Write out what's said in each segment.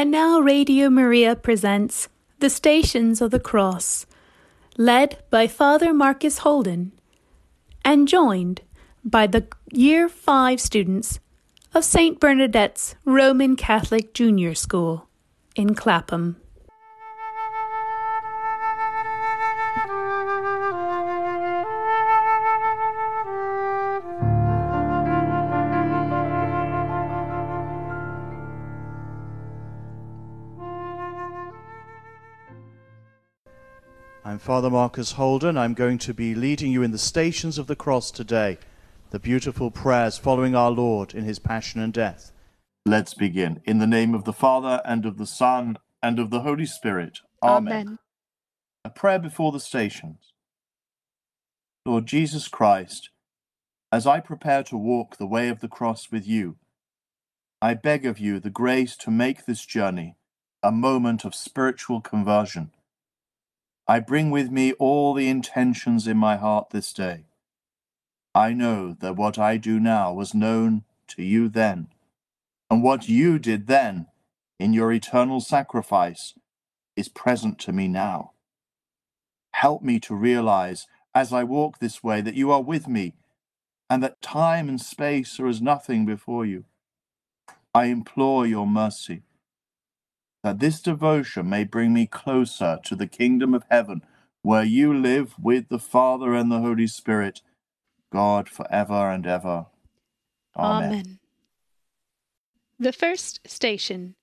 And now Radio Maria presents The Stations of the Cross, led by Father Marcus Holden and joined by the Year 5 students of St. Bernadette's Roman Catholic Junior School in Clapham. Father Marcus Holden. I'm going to be leading you in the stations of the cross today, the beautiful prayers following our Lord in his passion and death. Let's begin. In the name of the Father, and of the Son, and of the Holy Spirit. Amen. Amen. A prayer before the stations. Lord Jesus Christ, as I prepare to walk the way of the cross with you, I beg of you the grace to make this journey a moment of spiritual conversion I bring with me all the intentions in my heart this day. I know that what I do now was known to you then, and what you did then in your eternal sacrifice is present to me now. Help me to realize as I walk this way that you are with me and that time and space are as nothing before you. I implore your mercy that this devotion may bring me closer to the kingdom of heaven, where you live with the Father and the Holy Spirit, God for ever and ever. Amen. Amen. The first station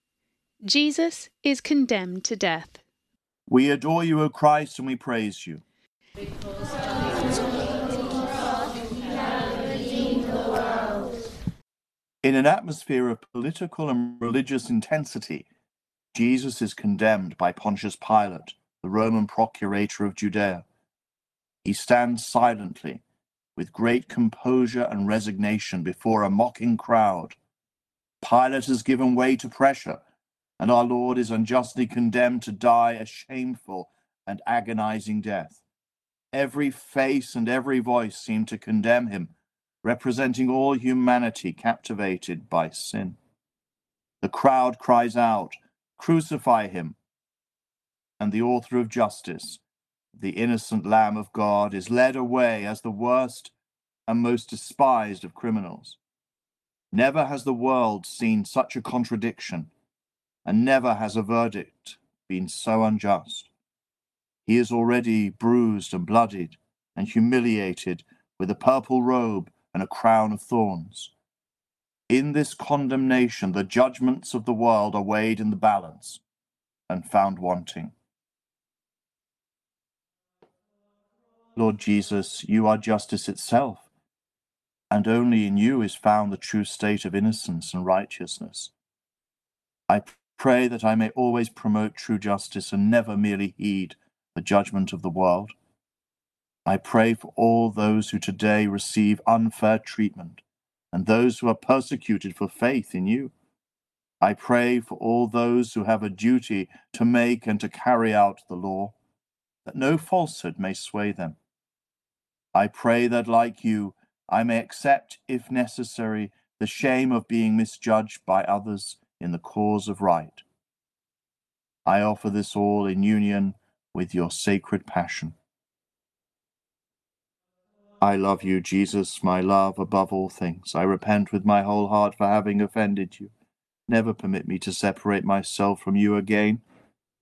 Jesus is condemned to death. We adore you, O Christ, and we praise you. In an atmosphere of political and religious intensity, Jesus is condemned by Pontius Pilate, the Roman procurator of Judea. He stands silently, with great composure and resignation, before a mocking crowd. Pilate has given way to pressure, and our Lord is unjustly condemned to die a shameful and agonizing death. Every face and every voice seem to condemn him, representing all humanity captivated by sin. The crowd cries out, Crucify him. And the author of justice, the innocent Lamb of God, is led away as the worst and most despised of criminals. Never has the world seen such a contradiction, and never has a verdict been so unjust. He is already bruised and bloodied and humiliated with a purple robe and a crown of thorns. In this condemnation, the judgments of the world are weighed in the balance and found wanting. Lord Jesus, you are justice itself, and only in you is found the true state of innocence and righteousness. I pray that I may always promote true justice and never merely heed the judgment of the world. I pray for all those who today receive unfair treatment and those who are persecuted for faith in you. I pray for all those who have a duty to make and to carry out the law, that no falsehood may sway them. I pray that, like you, I may accept, if necessary, the shame of being misjudged by others in the cause of right. I offer this all in union with your sacred passion. I love you, Jesus, my love, above all things. I repent with my whole heart for having offended you. Never permit me to separate myself from you again.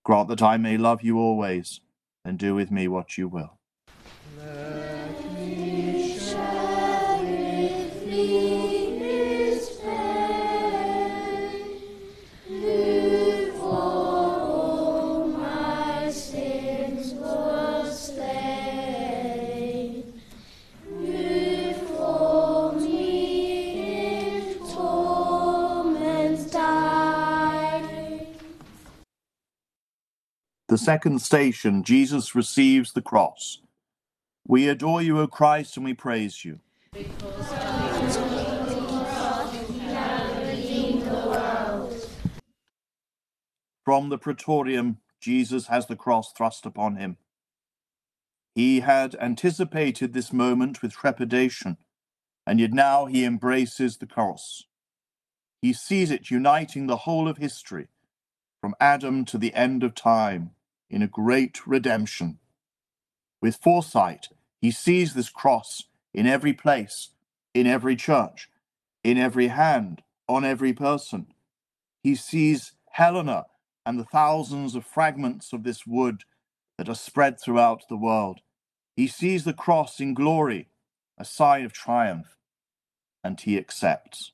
Grant that I may love you always, and do with me what you will. The second station, Jesus receives the cross. We adore you, O Christ, and we praise you. From the praetorium, Jesus has the cross thrust upon him. He had anticipated this moment with trepidation, and yet now he embraces the cross. He sees it uniting the whole of history from Adam to the end of time in a great redemption. With foresight, he sees this cross in every place, in every church, in every hand, on every person. He sees Helena and the thousands of fragments of this wood that are spread throughout the world. He sees the cross in glory, a sign of triumph, and he accepts.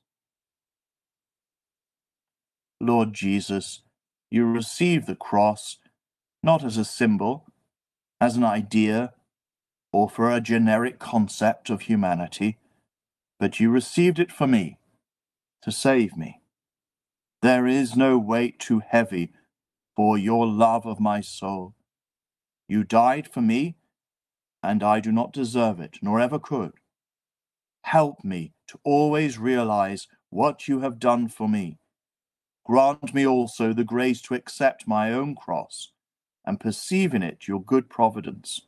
Lord Jesus, you receive the cross not as a symbol, as an idea, or for a generic concept of humanity, but you received it for me, to save me. There is no weight too heavy for your love of my soul. You died for me, and I do not deserve it, nor ever could. Help me to always realize what you have done for me. Grant me also the grace to accept my own cross and perceive in it your good providence.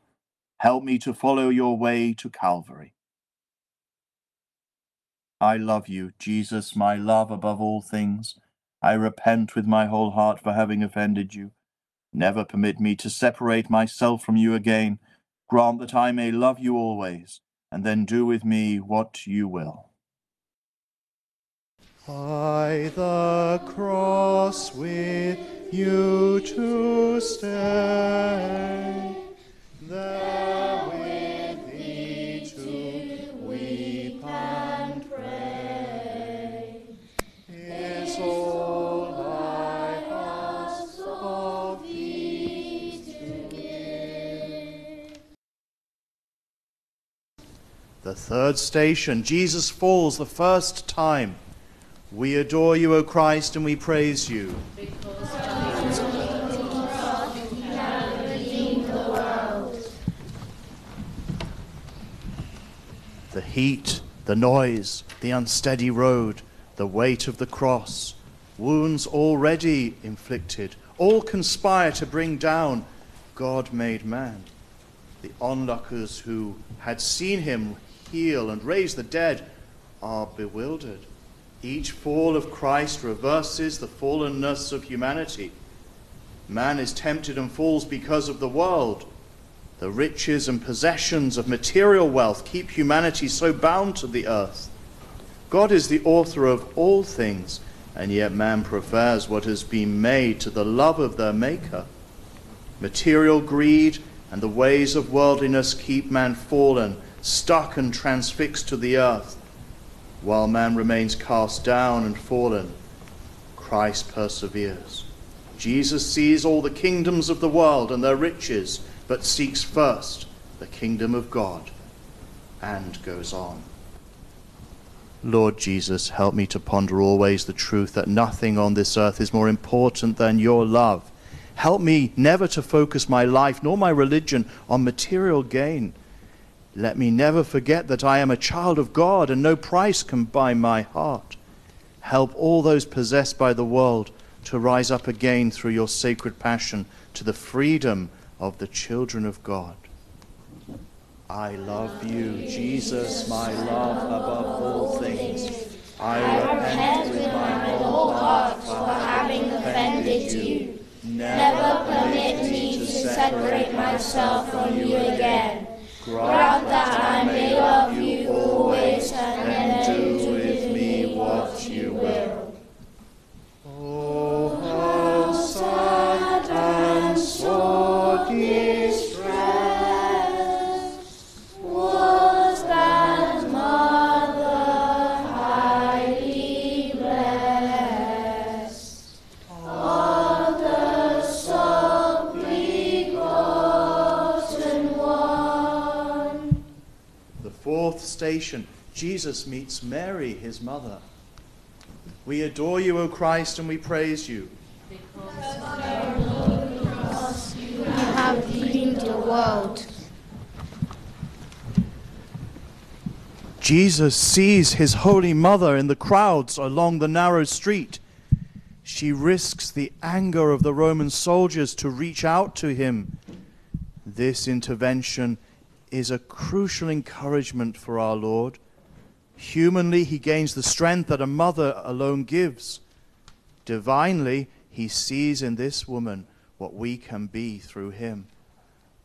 Help me to follow your way to Calvary. I love you, Jesus, my love above all things. I repent with my whole heart for having offended you. Never permit me to separate myself from you again. Grant that I may love you always, and then do with me what you will. By the cross with you to stay, there with thee to weep and pray, is all I of thee to give. The third station, Jesus falls the first time. We adore you, O Christ, and we praise you. The heat, the noise, the unsteady road, the weight of the cross, wounds already inflicted, all conspire to bring down God made man. The onlookers who had seen him heal and raise the dead are bewildered. Each fall of Christ reverses the fallenness of humanity. Man is tempted and falls because of the world. The riches and possessions of material wealth keep humanity so bound to the earth. God is the author of all things, and yet man prefers what has been made to the love of their Maker. Material greed and the ways of worldliness keep man fallen, stuck and transfixed to the earth. While man remains cast down and fallen, Christ perseveres. Jesus sees all the kingdoms of the world and their riches, but seeks first the kingdom of God and goes on. Lord Jesus, help me to ponder always the truth that nothing on this earth is more important than your love. Help me never to focus my life nor my religion on material gain let me never forget that I am a child of God and no price can buy my heart. Help all those possessed by the world to rise up again through your sacred passion to the freedom of the children of God. I love you, Jesus, my love above all things. I repent with my whole heart for having offended you. Never permit me to separate myself from you again. Grant that I may love you Jesus meets Mary, his mother. We adore you, O Christ, and we praise you. You have redeemed the world. Jesus sees his holy mother in the crowds along the narrow street. She risks the anger of the Roman soldiers to reach out to him. This intervention is a crucial encouragement for our Lord. Humanly, he gains the strength that a mother alone gives. Divinely, He sees in this woman what we can be through him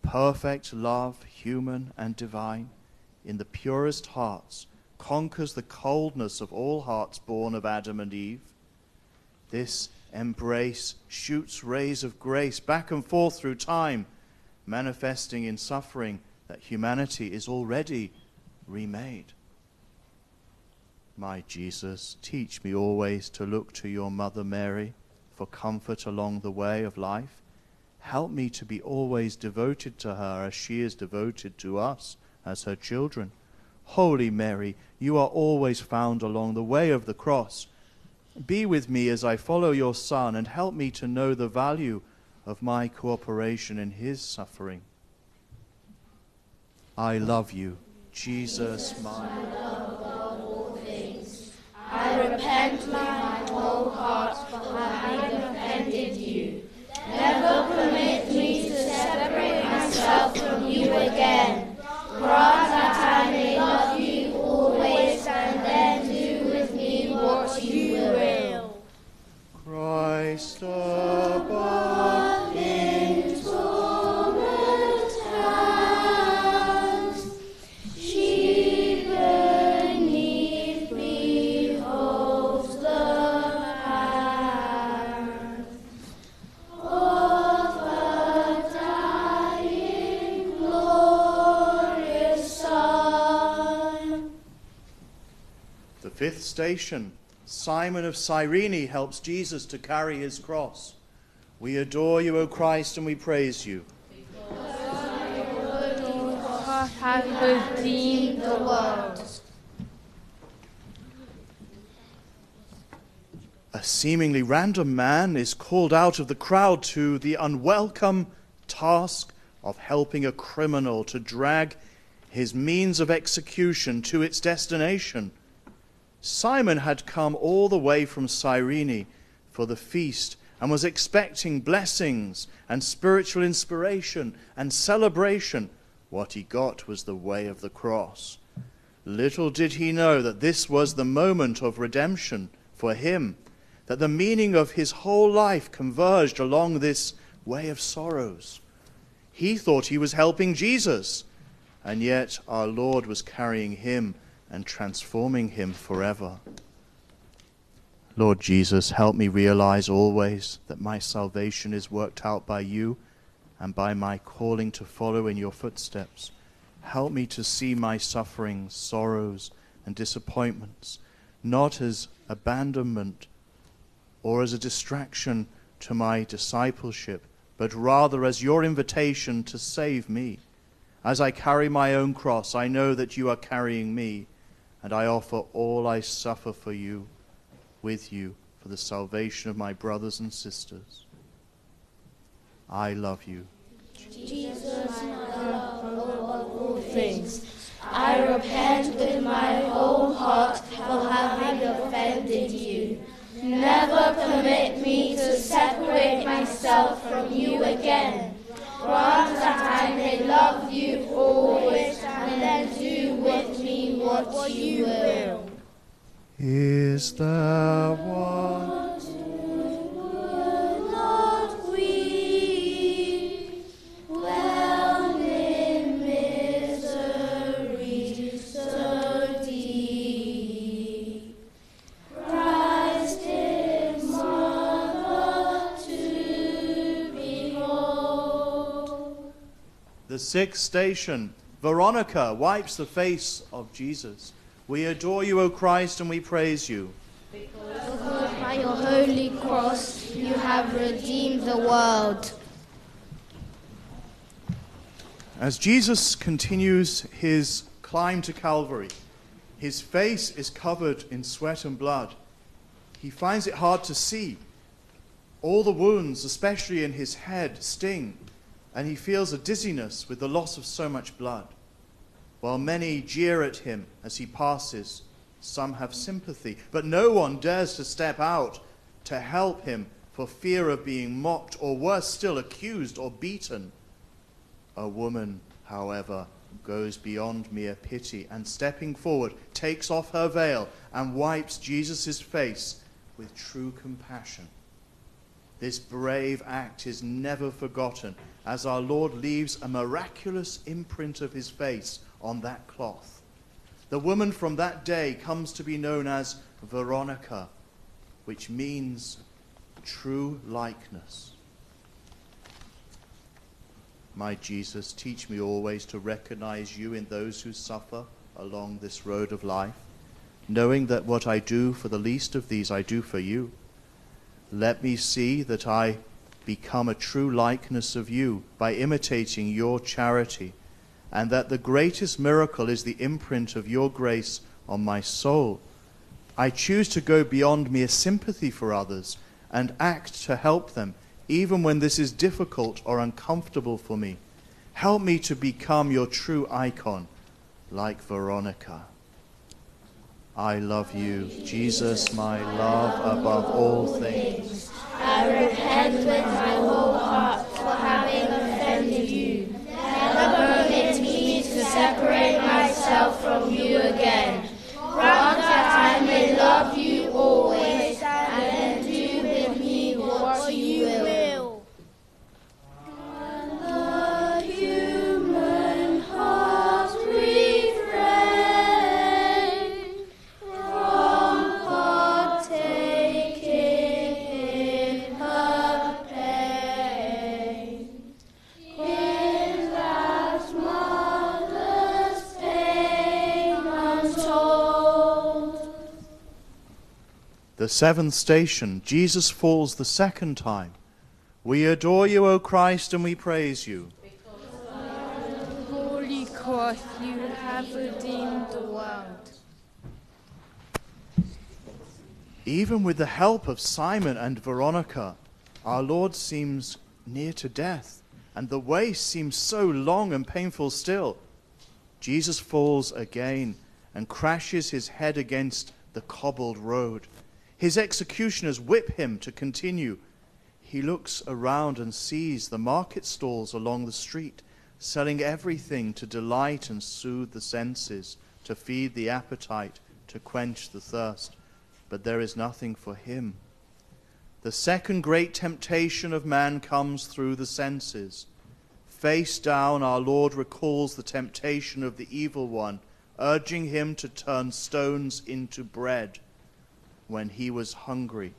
perfect love, human and divine, in the purest hearts, conquers the coldness of all hearts born of Adam and Eve. This embrace shoots rays of grace back and forth through time, manifesting in suffering that humanity is already remade. My Jesus, teach me always to look to your Mother Mary for comfort along the way of life. Help me to be always devoted to her as she is devoted to us as her children. Holy Mary, you are always found along the way of the cross. Be with me as I follow your Son and help me to know the value of my cooperation in his suffering. I love you, Jesus, my. I repent my whole heart for having offended you. Never permit me to separate myself from you again. Grant that I may love you always and then do with me what you will. Christ station Simon of Cyrene helps Jesus to carry his cross. We adore you, O Christ, and we praise you. have redeemed the world. A seemingly random man is called out of the crowd to the unwelcome task of helping a criminal to drag his means of execution to its destination. Simon had come all the way from Cyrene for the feast and was expecting blessings and spiritual inspiration and celebration. What he got was the way of the cross. Little did he know that this was the moment of redemption for him, that the meaning of his whole life converged along this way of sorrows. He thought he was helping Jesus, and yet our Lord was carrying him and transforming him forever. Lord Jesus, help me realize always that my salvation is worked out by you and by my calling to follow in your footsteps. Help me to see my sufferings, sorrows, and disappointments not as abandonment or as a distraction to my discipleship, but rather as your invitation to save me. As I carry my own cross, I know that you are carrying me, and I offer all I suffer for you, with you, for the salvation of my brothers and sisters. I love you. Jesus, my love above all things, I repent with my whole heart for having offended you. Never permit me to separate myself from you again. Grant that I may love you always and then do what you will. Is there one? Would not weep, whelmed in misery so deep. Christ is mother to behold. The sixth station, Veronica wipes the face of Jesus. We adore you, O Christ, and we praise you. Because by your holy cross you have redeemed the world. As Jesus continues his climb to Calvary, his face is covered in sweat and blood. He finds it hard to see. All the wounds, especially in his head, sting, and he feels a dizziness with the loss of so much blood. While many jeer at him as he passes, some have sympathy, but no one dares to step out to help him for fear of being mocked or worse still, accused or beaten. A woman, however, goes beyond mere pity and stepping forward takes off her veil and wipes Jesus' face with true compassion. This brave act is never forgotten as our Lord leaves a miraculous imprint of his face on that cloth. The woman from that day comes to be known as Veronica, which means true likeness. My Jesus, teach me always to recognize you in those who suffer along this road of life, knowing that what I do for the least of these I do for you. Let me see that I become a true likeness of you by imitating your charity, and that the greatest miracle is the imprint of your grace on my soul. I choose to go beyond mere sympathy for others and act to help them, even when this is difficult or uncomfortable for me. Help me to become your true icon, like Veronica. I love you, Jesus, my love above all things. I repent with my whole The seventh station, Jesus falls the second time. We adore you, O Christ, and we praise you. Holy cross, you have redeemed the world. Even with the help of Simon and Veronica, our Lord seems near to death, and the way seems so long and painful still. Jesus falls again and crashes his head against the cobbled road. His executioners whip him to continue. He looks around and sees the market stalls along the street, selling everything to delight and soothe the senses, to feed the appetite, to quench the thirst. But there is nothing for him. The second great temptation of man comes through the senses. Face down, our Lord recalls the temptation of the evil one, urging him to turn stones into bread when he was hungry.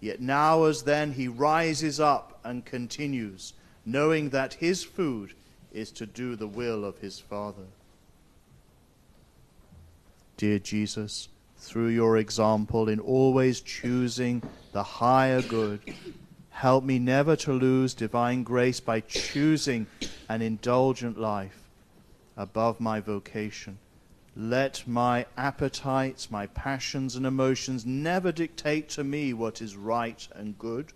Yet now, as then, he rises up and continues, knowing that his food is to do the will of his Father. Dear Jesus, through your example in always choosing the higher good, help me never to lose divine grace by choosing an indulgent life above my vocation. Let my appetites, my passions, and emotions never dictate to me what is right and good.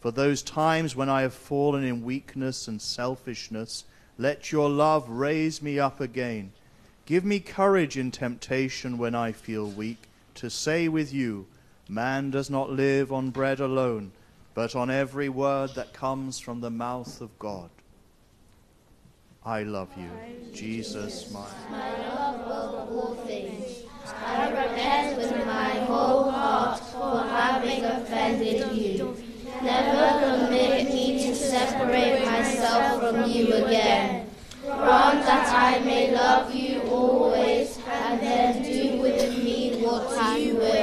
For those times when I have fallen in weakness and selfishness, let your love raise me up again. Give me courage in temptation when I feel weak, to say with you, Man does not live on bread alone, but on every word that comes from the mouth of God. I love you, Jesus, my. Love of all things. I repent with my whole heart for having offended you. Never permit me to separate myself from you again. Grant that I may love you always and then do with me what you will.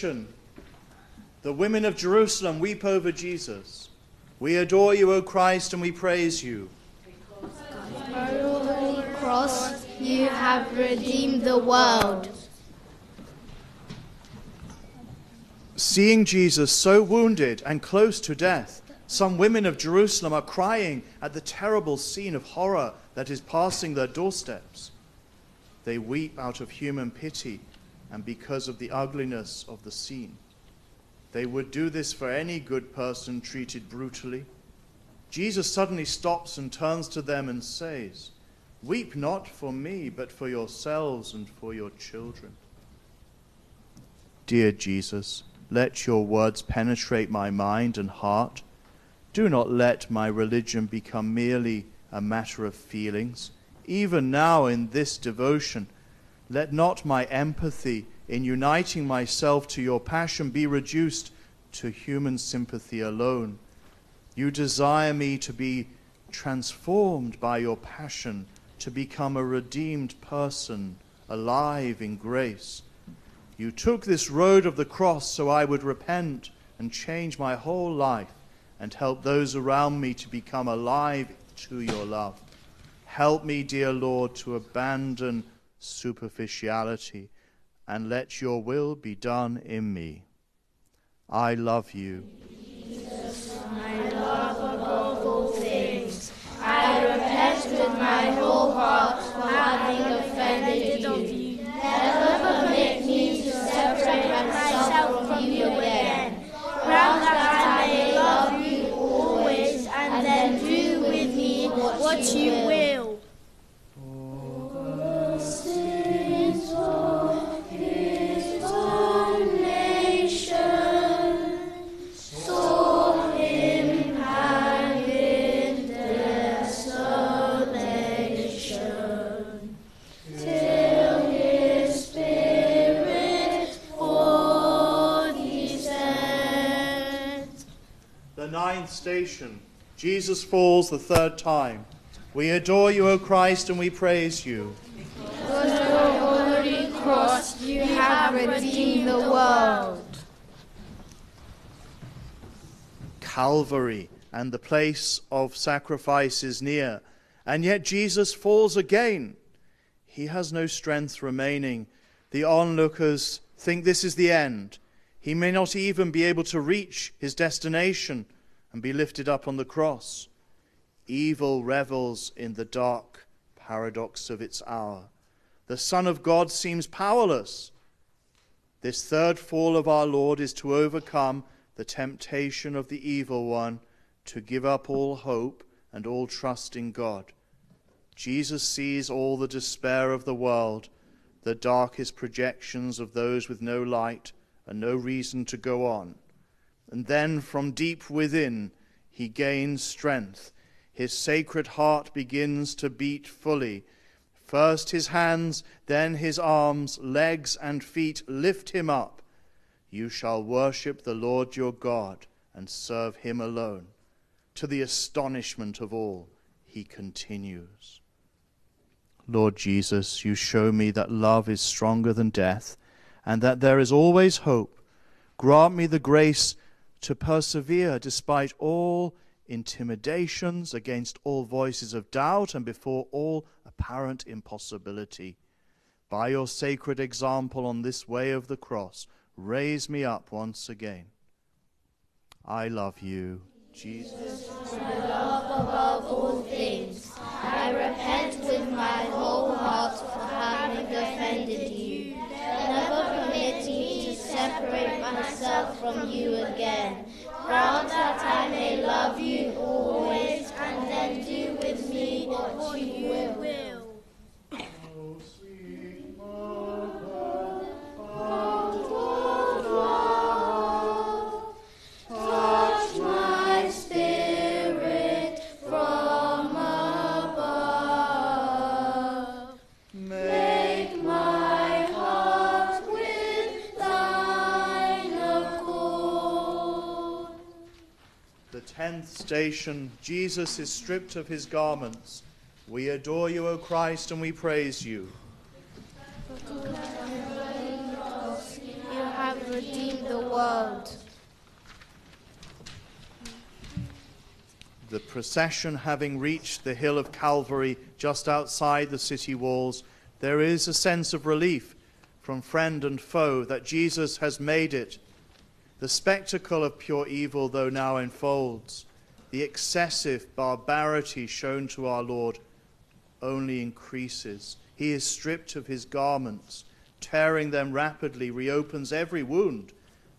Station. The women of Jerusalem weep over Jesus. We adore you, O Christ, and we praise you. Holy cross, you have redeemed the world. Seeing Jesus so wounded and close to death, some women of Jerusalem are crying at the terrible scene of horror that is passing their doorsteps. They weep out of human pity and because of the ugliness of the scene. They would do this for any good person treated brutally. Jesus suddenly stops and turns to them and says, Weep not for me, but for yourselves and for your children. Dear Jesus, let your words penetrate my mind and heart. Do not let my religion become merely a matter of feelings. Even now in this devotion, let not my empathy in uniting myself to your passion be reduced to human sympathy alone. You desire me to be transformed by your passion, to become a redeemed person, alive in grace. You took this road of the cross so I would repent and change my whole life and help those around me to become alive to your love. Help me, dear Lord, to abandon superficiality and let your will be done in me. I love you. Jesus falls the third time. We adore you, O Christ, and we praise you. For your holy cross, you have redeemed the world. Calvary and the place of sacrifice is near, and yet Jesus falls again. He has no strength remaining. The onlookers think this is the end. He may not even be able to reach his destination and be lifted up on the cross. Evil revels in the dark paradox of its hour. The Son of God seems powerless. This third fall of our Lord is to overcome the temptation of the evil one to give up all hope and all trust in God. Jesus sees all the despair of the world, the darkest projections of those with no light and no reason to go on. And then from deep within he gains strength. His sacred heart begins to beat fully. First his hands, then his arms, legs, and feet lift him up. You shall worship the Lord your God and serve him alone. To the astonishment of all, he continues. Lord Jesus, you show me that love is stronger than death and that there is always hope. Grant me the grace to persevere despite all intimidations, against all voices of doubt, and before all apparent impossibility. By your sacred example on this way of the cross, raise me up once again. I love you, Jesus. My love above all things, I repent with my whole heart for having offended you. Never permit me to separate myself from you again. Grant that I may love you always station, Jesus is stripped of his garments. We adore you, O Christ, and we praise you. You have redeemed the world. The procession having reached the hill of Calvary just outside the city walls, there is a sense of relief from friend and foe that Jesus has made it. The spectacle of pure evil, though now unfolds, the excessive barbarity shown to our Lord only increases. He is stripped of his garments, tearing them rapidly, reopens every wound,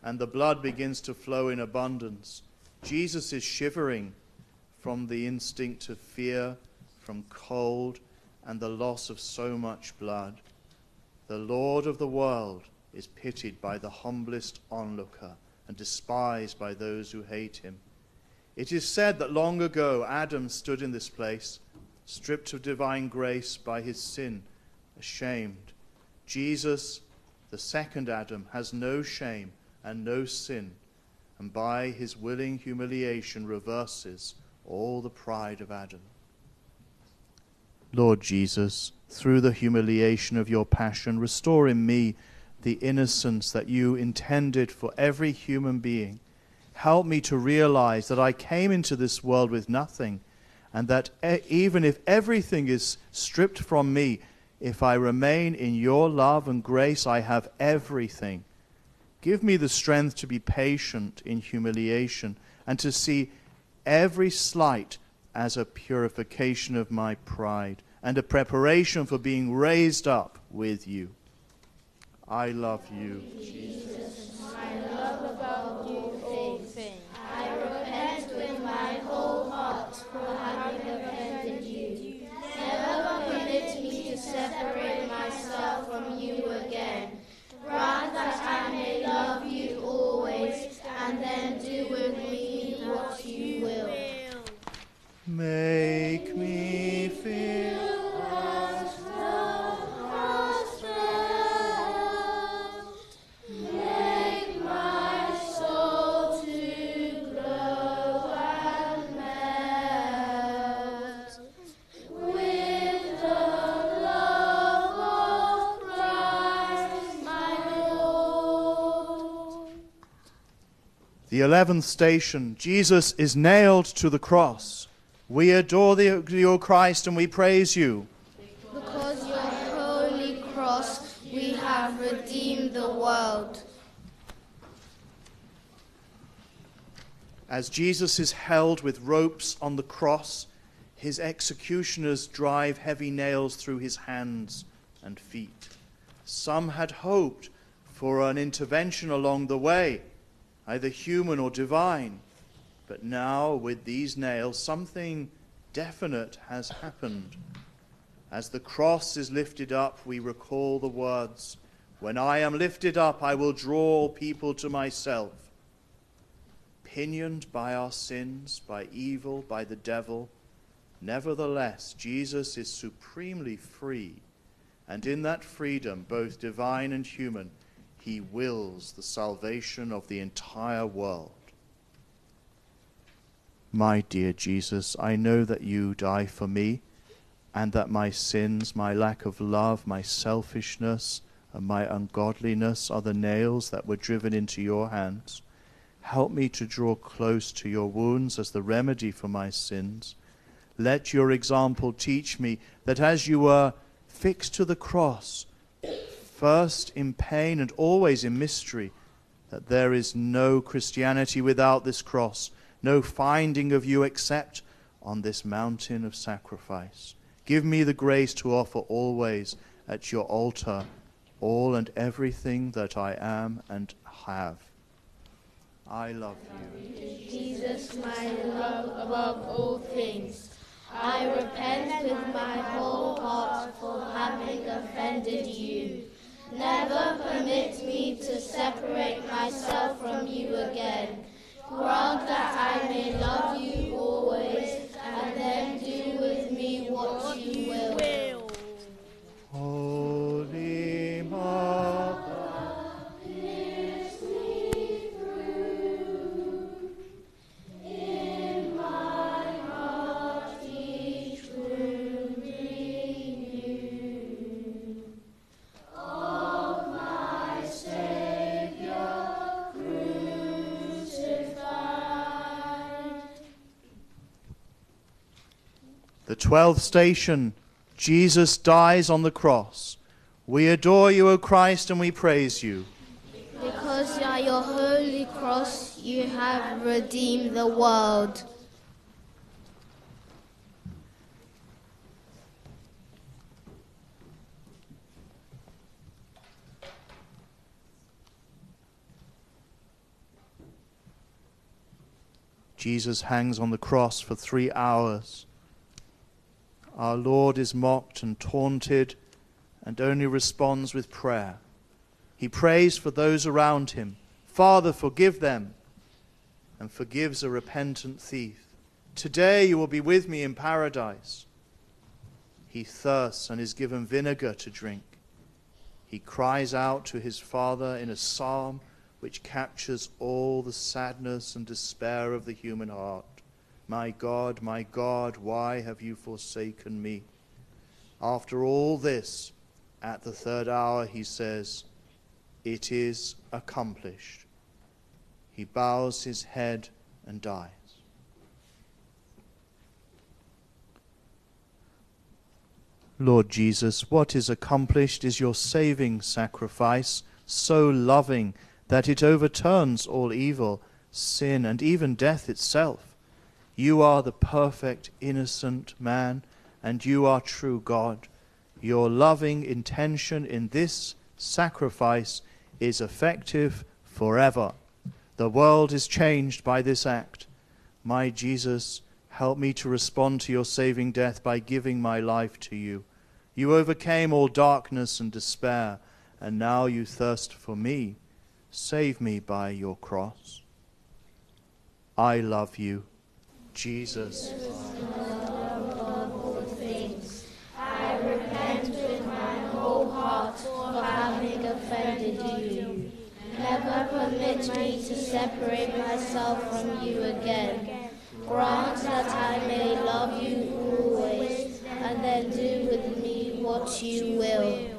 and the blood begins to flow in abundance. Jesus is shivering from the instinct of fear, from cold, and the loss of so much blood. The Lord of the world is pitied by the humblest onlooker and despised by those who hate him. It is said that long ago Adam stood in this place, stripped of divine grace by his sin, ashamed. Jesus, the second Adam, has no shame and no sin, and by his willing humiliation reverses all the pride of Adam. Lord Jesus, through the humiliation of your passion, restore in me the innocence that you intended for every human being. Help me to realize that I came into this world with nothing, and that even if everything is stripped from me, if I remain in your love and grace, I have everything. Give me the strength to be patient in humiliation and to see every slight as a purification of my pride and a preparation for being raised up with you. I love you, Jesus. I love above all things. I repent with my whole heart for having offended you. Never permit me to separate myself from you again. Grant that I may love you always and then do with me what you will. Make me The eleventh station Jesus is nailed to the cross. We adore thee, O Christ, and we praise you. Because your holy cross we have redeemed the world. As Jesus is held with ropes on the cross, his executioners drive heavy nails through his hands and feet. Some had hoped for an intervention along the way, either human or divine. But now, with these nails, something definite has happened. As the cross is lifted up, we recall the words When I am lifted up, I will draw people to myself. Pinioned by our sins, by evil, by the devil, nevertheless, Jesus is supremely free. And in that freedom, both divine and human, he wills the salvation of the entire world. My dear Jesus, I know that you die for me, and that my sins, my lack of love, my selfishness, and my ungodliness are the nails that were driven into your hands. Help me to draw close to your wounds as the remedy for my sins. Let your example teach me that as you were fixed to the cross, first in pain and always in mystery, that there is no Christianity without this cross, no finding of you except on this mountain of sacrifice. Give me the grace to offer always at your altar all and everything that I am and have. I love you. Jesus, my love above all things. I repent with my whole heart for having offended you. Never permit me to separate myself from you again. Grant that I may love you always, and then do with me what you will. Twelfth station, Jesus dies on the cross. We adore you, O Christ, and we praise you. Because by your holy cross you have redeemed the world. Jesus hangs on the cross for three hours. Our Lord is mocked and taunted and only responds with prayer. He prays for those around him Father, forgive them, and forgives a repentant thief. Today you will be with me in paradise. He thirsts and is given vinegar to drink. He cries out to his Father in a psalm which captures all the sadness and despair of the human heart. My God, my God, why have you forsaken me? After all this, at the third hour, he says, It is accomplished. He bows his head and dies. Lord Jesus, what is accomplished is your saving sacrifice, so loving that it overturns all evil, sin, and even death itself. You are the perfect, innocent man, and you are true God. Your loving intention in this sacrifice is effective forever. The world is changed by this act. My Jesus, help me to respond to your saving death by giving my life to you. You overcame all darkness and despair, and now you thirst for me. Save me by your cross. I love you, Jesus. I repent with my whole heart for having offended you. Never permit me to separate myself from you again. Grant that I may love you always, and then do with me what you will.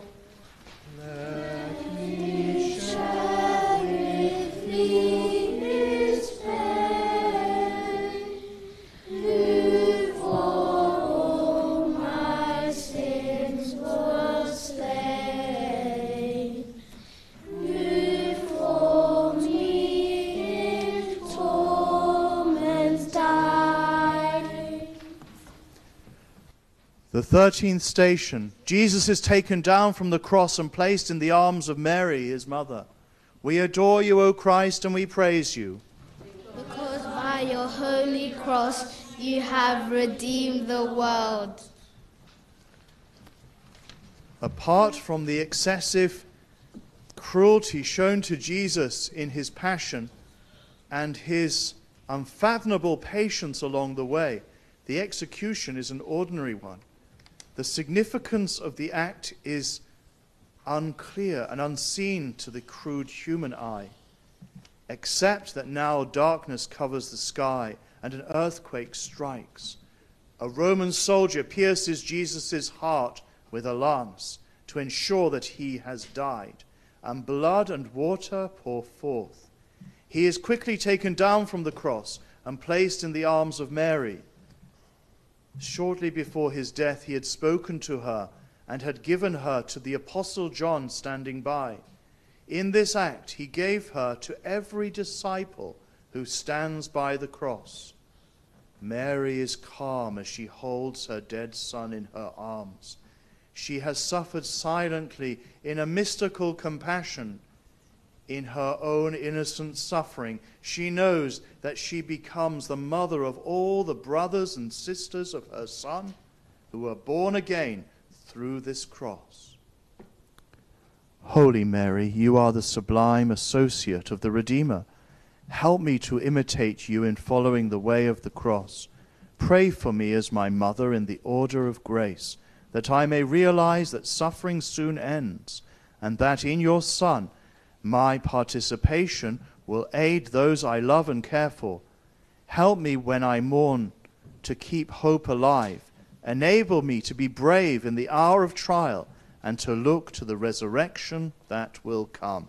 13th station. Jesus is taken down from the cross and placed in the arms of Mary, his mother. We adore you, O Christ, and we praise you. Because by your holy cross you have redeemed the world. Apart from the excessive cruelty shown to Jesus in his passion and his unfathomable patience along the way, the execution is an ordinary one. The significance of the act is unclear and unseen to the crude human eye, except that now darkness covers the sky and an earthquake strikes. A Roman soldier pierces Jesus' heart with a lance to ensure that he has died, and blood and water pour forth. He is quickly taken down from the cross and placed in the arms of Mary. Shortly before his death, he had spoken to her and had given her to the Apostle John standing by. In this act, he gave her to every disciple who stands by the cross. Mary is calm as she holds her dead son in her arms. She has suffered silently in a mystical compassion. In her own innocent suffering, she knows that she becomes the mother of all the brothers and sisters of her son who are born again through this cross. Holy Mary, you are the sublime associate of the Redeemer. Help me to imitate you in following the way of the cross. Pray for me as my mother in the order of grace, that I may realize that suffering soon ends, and that in your Son my participation will aid those I love and care for. Help me when I mourn to keep hope alive. Enable me to be brave in the hour of trial and to look to the resurrection that will come.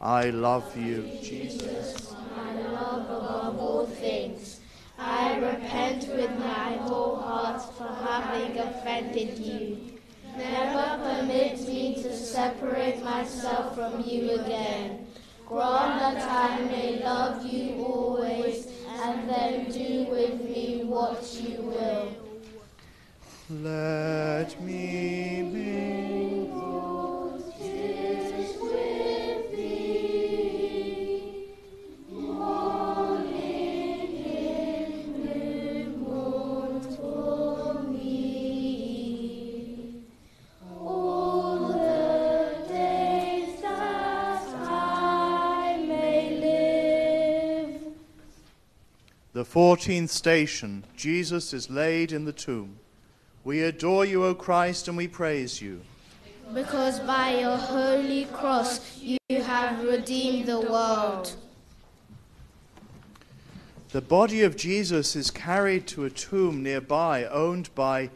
I love you, Jesus. my love above all things. I repent with my whole heart for having offended you. Never permit me to separate myself from you again. Grant that I may love you always, and then do with me what you will. Let me be. The fourteenth station, Jesus is laid in the tomb. We adore you, O Christ, and we praise you. Because by your holy cross you have redeemed the world. The body of Jesus is carried to a tomb nearby, owned by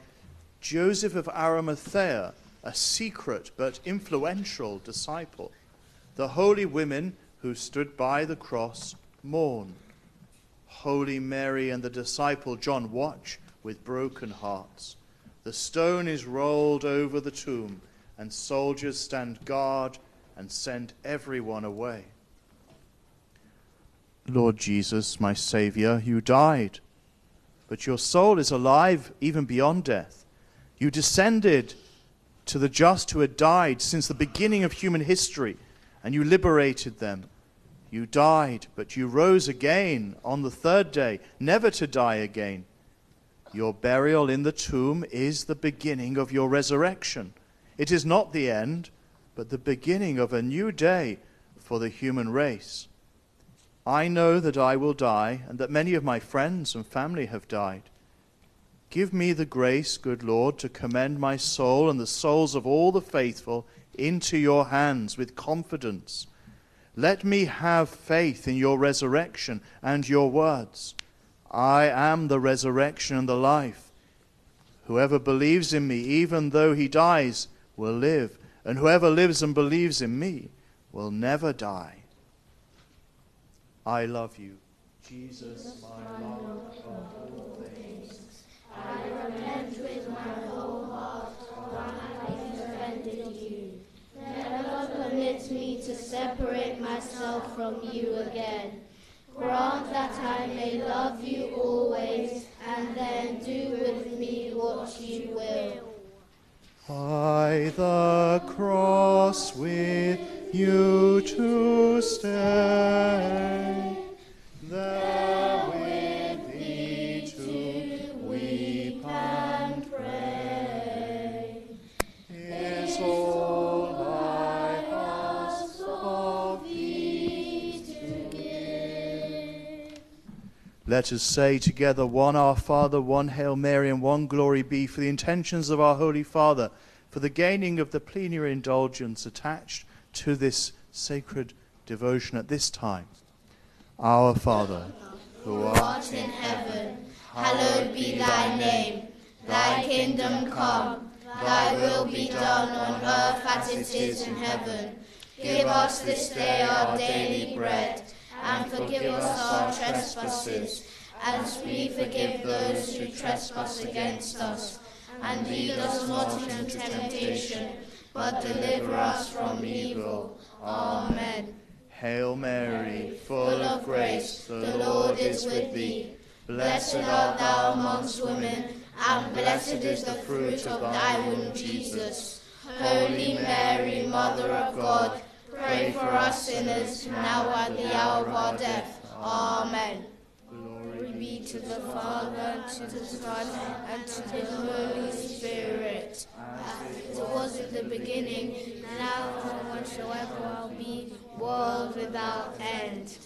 Joseph of Arimathea, a secret but influential disciple. The holy women who stood by the cross mourn. Holy Mary and the disciple John watch with broken hearts. The stone is rolled over the tomb, and soldiers stand guard and send everyone away. Lord Jesus, my Saviour, you died, but your soul is alive even beyond death. You descended to the just who had died since the beginning of human history, and you liberated them. You died, but you rose again on the third day, never to die again. Your burial in the tomb is the beginning of your resurrection. It is not the end, but the beginning of a new day for the human race. I know that I will die, and that many of my friends and family have died. Give me the grace, good Lord, to commend my soul and the souls of all the faithful into your hands with confidence. Let me have faith in your resurrection and your words. I am the resurrection and the life. Whoever believes in me, even though he dies, will live, and whoever lives and believes in me will never die. I love you, Jesus, my Lord of all things. I repent with my for having offended you. Never me to separate myself from you again. Grant that I may love you always, and then do with me what you will. By the cross with you to stay, there Let us say together one Our Father, one Hail Mary, and one Glory be for the intentions of our Holy Father, for the gaining of the plenary indulgence attached to this sacred devotion at this time. Our Father, who art in heaven, hallowed be thy name. Thy kingdom come, thy will be done on earth as it is in heaven. Give us this day our daily bread, and forgive us our trespasses, as we forgive those who trespass against us. And lead us not into temptation, but deliver us from evil. Amen. Hail Mary, full of grace, the Lord is with thee. Blessed art thou amongst women, and blessed is the fruit of thy womb, Jesus. Holy Mary, Mother of God, pray for us sinners, now and at the hour of our death. Amen. Glory be to the Father, to the Son, and to the Holy Spirit, as it was in the beginning, now and whatsoever will be, world without end.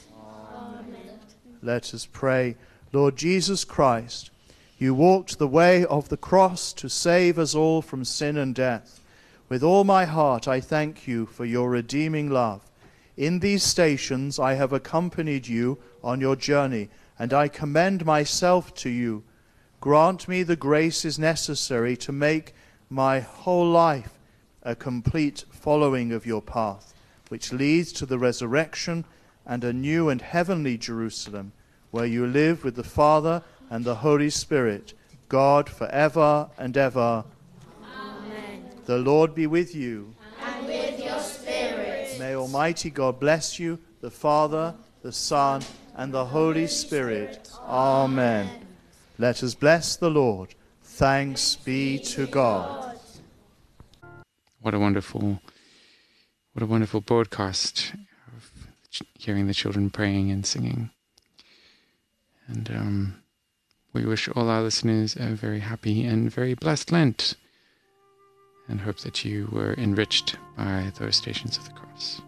Amen. Let us pray. Lord Jesus Christ, you walked the way of the cross to save us all from sin and death. With all my heart, I thank you for your redeeming love. In these stations, I have accompanied you on your journey, and I commend myself to you. Grant me the graces necessary to make my whole life a complete following of your path, which leads to the resurrection and a new and heavenly Jerusalem, where you live with the Father and the Holy Spirit, God for ever and ever. Amen. The Lord be with you. And with your spirit. May Almighty God bless you, the Father, the Son, and the Holy Spirit. Amen. Let us bless the Lord. Thanks be to God. What a wonderful, what a wonderful broadcast of hearing the children praying and singing. And um, we wish all our listeners a very happy and very blessed Lent, and hope that you were enriched by those stations of the cross.